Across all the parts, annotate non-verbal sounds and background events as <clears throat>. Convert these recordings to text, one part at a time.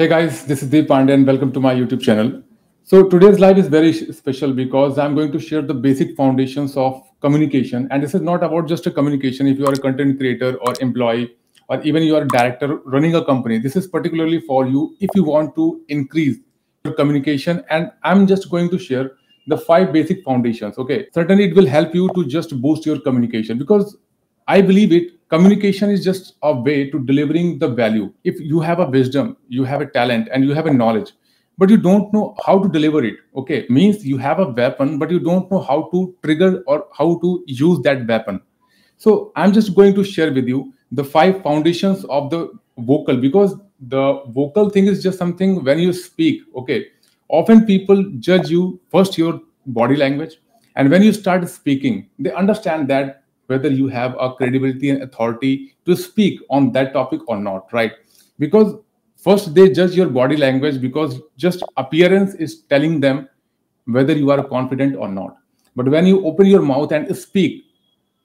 Hey guys, this is Deep Pandey and welcome to my YouTube channel. So today's live is very special because I'm going to share the basic foundations of communication. And this is not about just a communication. If you are a content creator or employee, or even you are a director running a company, this is particularly for you if you want to increase your communication. And I'm just going to share the five basic foundations. Okay. Certainly it will help you to just boost your communication because I believe it communication is just a way to delivering the value. If you have a wisdom you have a talent and you have a knowledge but you don't know how to deliver it okay? Means you have a weapon but you don't know how to trigger or how to use that weapon. So i'm just going to share with you the five foundations of the vocal because the vocal thing is just something when you speak okay? Often people judge you first your body language and when you start speaking they understand that whether you have a credibility and authority to speak on that topic or not right? Because first they judge your body language because just appearance is telling them whether you are confident or not. But when you open your mouth and speak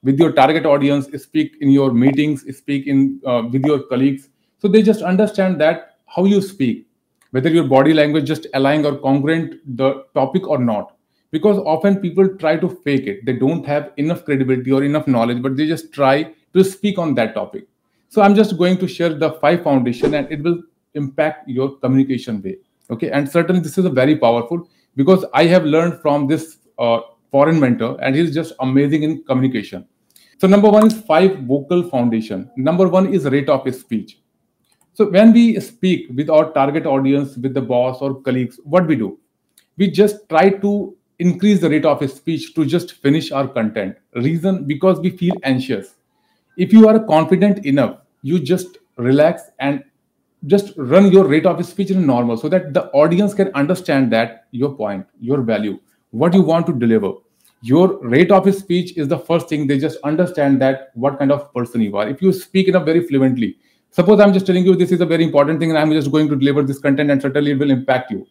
with your target audience speak in your meetings speak in uh, with your colleagues so they just understand that how you speak whether your body language just aligning or congruent the topic or not because often people try to fake it. They don't have enough credibility or enough knowledge but they just try to speak on that topic. So i'm just going to share the five foundation and it will impact your communication way. Okay? And certainly this is a very powerful because i have learned from this uh, foreign mentor and he's just amazing in communication. So number one is five vocal foundation. Number one is rate of speech. So when we speak with our target audience with the boss or colleagues what we do? We just try to increase the rate of speech to just finish our content. Reason because we feel anxious. If you are confident enough you just relax and just run your rate of speech in normal so that the audience can understand that your point your value what you want to deliver. Your rate of speech is the first thing they just understand that what kind of person you are. If you speak a very fluently suppose i'm just telling you this is a very important thing and i'm just going to deliver this content and certainly it will impact you.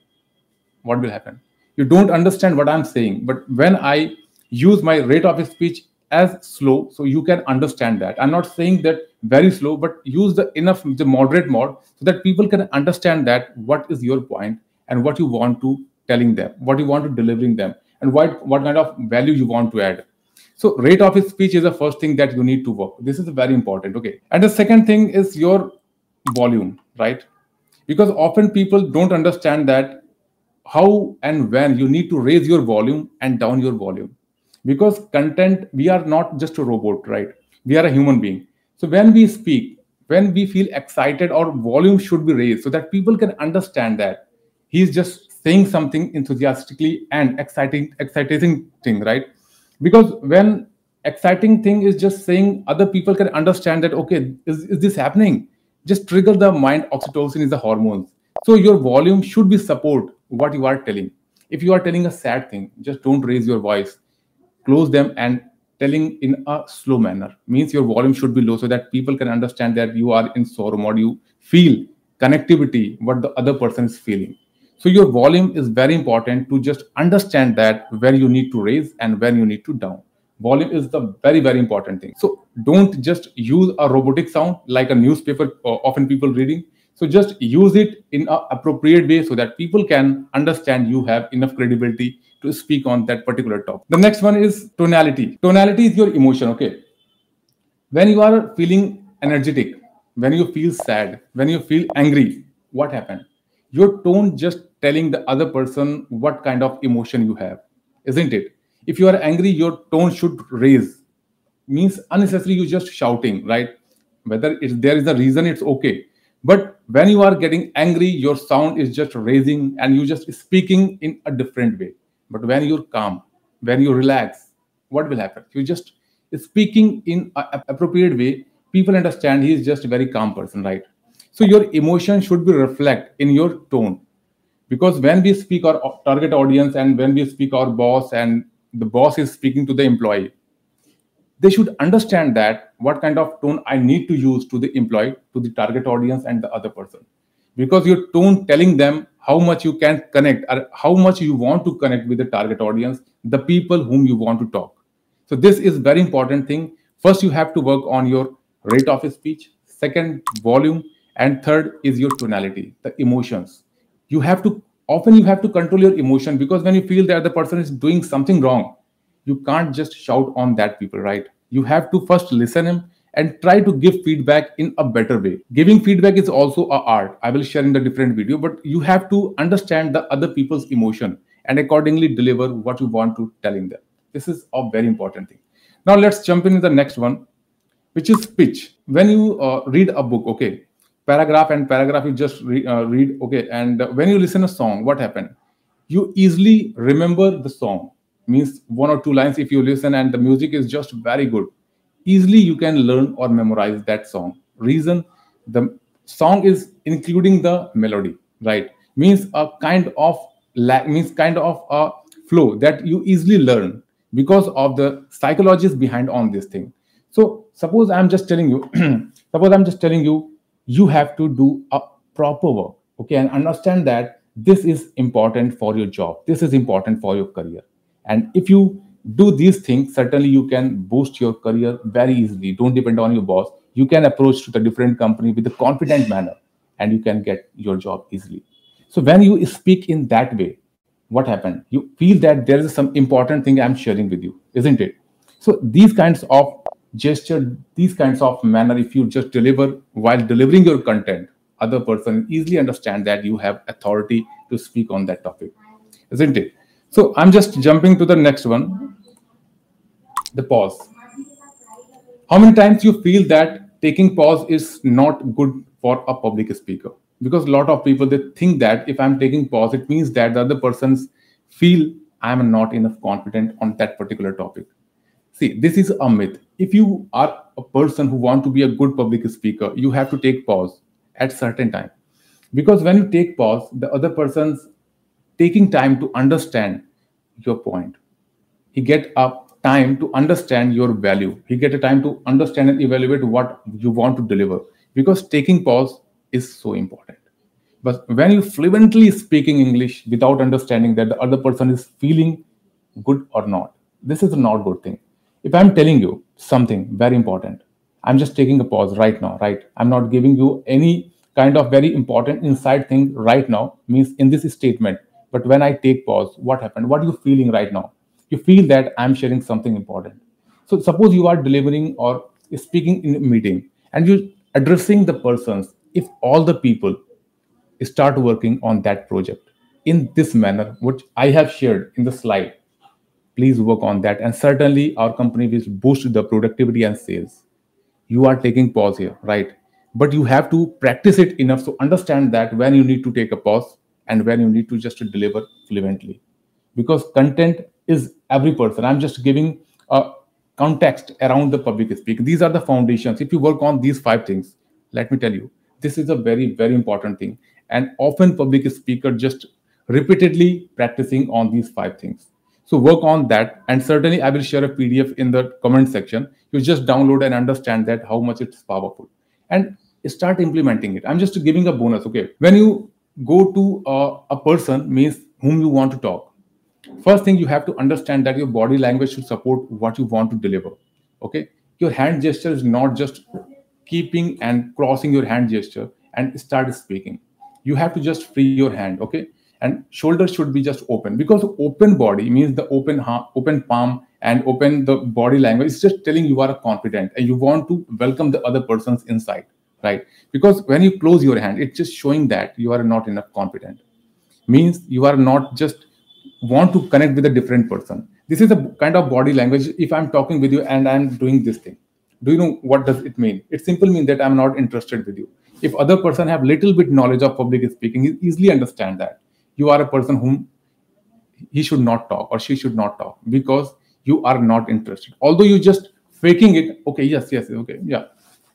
What will happen you don't understand what i'm saying but when i use my rate of speech as slow so you can understand that. I'm not saying that very slow but use the enough the moderate mode so that people can understand that what is your point and what you want to telling them what you want to delivering them and what what kind of value you want to add. So rate of speech is the first thing that you need to work. This is very important okay? And the second thing is your volume right? Because often people don't understand that how and when you need to raise your volume and down your volume. Because content we are not just a robot right? We are a human being. So when we speak when we feel excited our volume should be raised so that people can understand that he's just saying something enthusiastically and exciting exciting thing right? Because when exciting thing is just saying other people can understand that okay is, is this happening? Just trigger the mind oxytocin is the hormones. So your volume should be support what you are telling. If you are telling a sad thing, just don't raise your voice. Close them and telling in a slow manner. Means your volume should be low so that people can understand that you are in sorrow mode. You feel connectivity, what the other person is feeling. So your volume is very important to just understand that where you need to raise and when you need to down. Volume is the very, very important thing. So don't just use a robotic sound like a newspaper, uh, often people reading so just use it in an appropriate way so that people can understand you have enough credibility to speak on that particular topic. The next one is tonality. Tonality is your emotion, okay? When you are feeling energetic, when you feel sad, when you feel angry, what happened? Your tone just telling the other person what kind of emotion you have, isn't it? If you are angry, your tone should raise. Means unnecessarily you just shouting, right? Whether if there is a reason, it's okay but when you are getting angry your sound is just raising and you just speaking in a different way. But when you're calm when you relax what will happen? You just speaking in an appropriate way. People understand he is just a very calm person right? So your emotion should be reflect in your tone. Because when we speak our target audience and when we speak our boss and the boss is speaking to the employee they should understand that what kind of tone I need to use to the employee, to the target audience, and the other person. Because your tone telling them how much you can connect or how much you want to connect with the target audience, the people whom you want to talk. So this is very important thing. First, you have to work on your rate of speech. Second, volume. and third is your tonality the emotions you have to often you have to control your emotion because when you feel that the person is doing something wrong you can't just shout on that people right? You have to first listen him and try to give feedback in a better way. Giving feedback is also a art. I will share in the different video but you have to understand the other people's emotion and accordingly deliver what you want to telling them. This is a very important thing. Now let's jump into the next one which is pitch. When you uh, read a book okay paragraph and paragraph you just re- uh, read okay and when you listen a song what happened? You easily remember the song means one or two lines if you listen and the music is just very good. Easily you can learn or memorize that song. Reason the song is including the melody right? Means a kind of la- means kind of a flow that you easily learn because of the psychologists behind on this thing. So suppose i'm just telling you <clears throat> suppose i'm just telling you you have to do a proper work okay? And understand that this is important for your job. This is important for your career and if you do these things certainly you can boost your career very easily. Don't depend on your boss. You can approach to the different company with a confident manner and you can get your job easily. So when you speak in that way what happened? You feel that there is some important thing i'm sharing with you isn't it? So these kinds of gesture these kinds of manner if you just deliver while delivering your content other person easily understand that you have authority to speak on that topic isn't it so i'm just jumping to the next one. The pause. How many times you feel that taking pause is not good for a public speaker? Because a lot of people they think that if i'm taking pause it means that the other persons feel i'm not enough confident on that particular topic. See this is a myth. If you are a person who want to be a good public speaker you have to take pause at certain time. Because when you take pause the other person's taking time to understand your point. He get a time to understand your value. He get a time to understand and evaluate what you want to deliver. Because taking pause is so important. But when you fluently speaking english without understanding that the other person is feeling good or not this is a not good thing. If i'm telling you something very important i'm just taking a pause right now right? I'm not giving you any kind of very important inside thing right now means in this statement but when i take pause what happened? What are you feeling right now? You feel that i'm sharing something important. So suppose you are delivering or speaking in a meeting and you addressing the persons. If all the people start working on that project in this manner which i have shared in the slide please work on that. And certainly our company will boost the productivity and sales. You are taking pause here right? But you have to practice it enough to understand that when you need to take a pause and when you need to just to deliver fluently. Because content is every person. I'm just giving a context around the public speaking these are the foundations. If you work on these five things let me tell you this is a very very important thing. And often public speaker just repeatedly practicing on these five things. So work on that, and certainly I will share a PDF in the comment section. You just download and understand that how much it's powerful, and start implementing it. I'm just giving a bonus. Okay, when you go to uh, a person means whom you want to talk. First thing you have to understand that your body language should support what you want to deliver. Okay, your hand gesture is not just keeping and crossing your hand gesture and start speaking. You have to just free your hand. Okay, and shoulders should be just open because open body means the open ha- open palm and open the body language it's just telling you are confident and you want to welcome the other person's inside right? Because when you close your hand it's just showing that you are not enough competent. means you are not just want to connect with a different person. This is a kind of body language if i'm talking with you and i'm doing this thing. Do you know what does it mean? It simply means that i'm not interested with you. If other person have little bit knowledge of public speaking he easily understand that. You are a person whom he should not talk or she should not talk because you are not interested. Although you just faking it okay yes yes okay yeah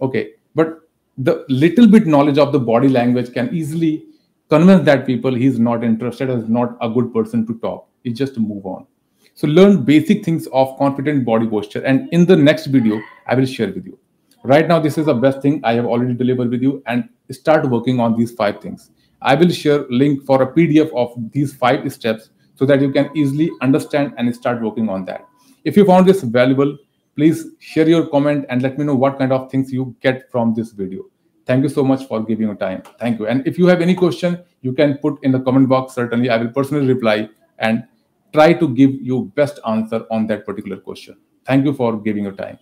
okay. But the little bit knowledge of the body language can easily convince that people he's not interested is not a good person to talk. He just move on. So learn basic things of confident body posture. And in the next video i will share with you. Right now this is the best thing i have already delivered with you and start working on these five things. I will share link for a PDF of these five steps so that you can easily understand and start working on that. If you found this valuable, please share your comment and let me know what kind of things you get from this video. Thank you so much for giving your time. Thank you. And if you have any question, you can put in the comment box. Certainly, I will personally reply and try to give you best answer on that particular question. Thank you for giving your time.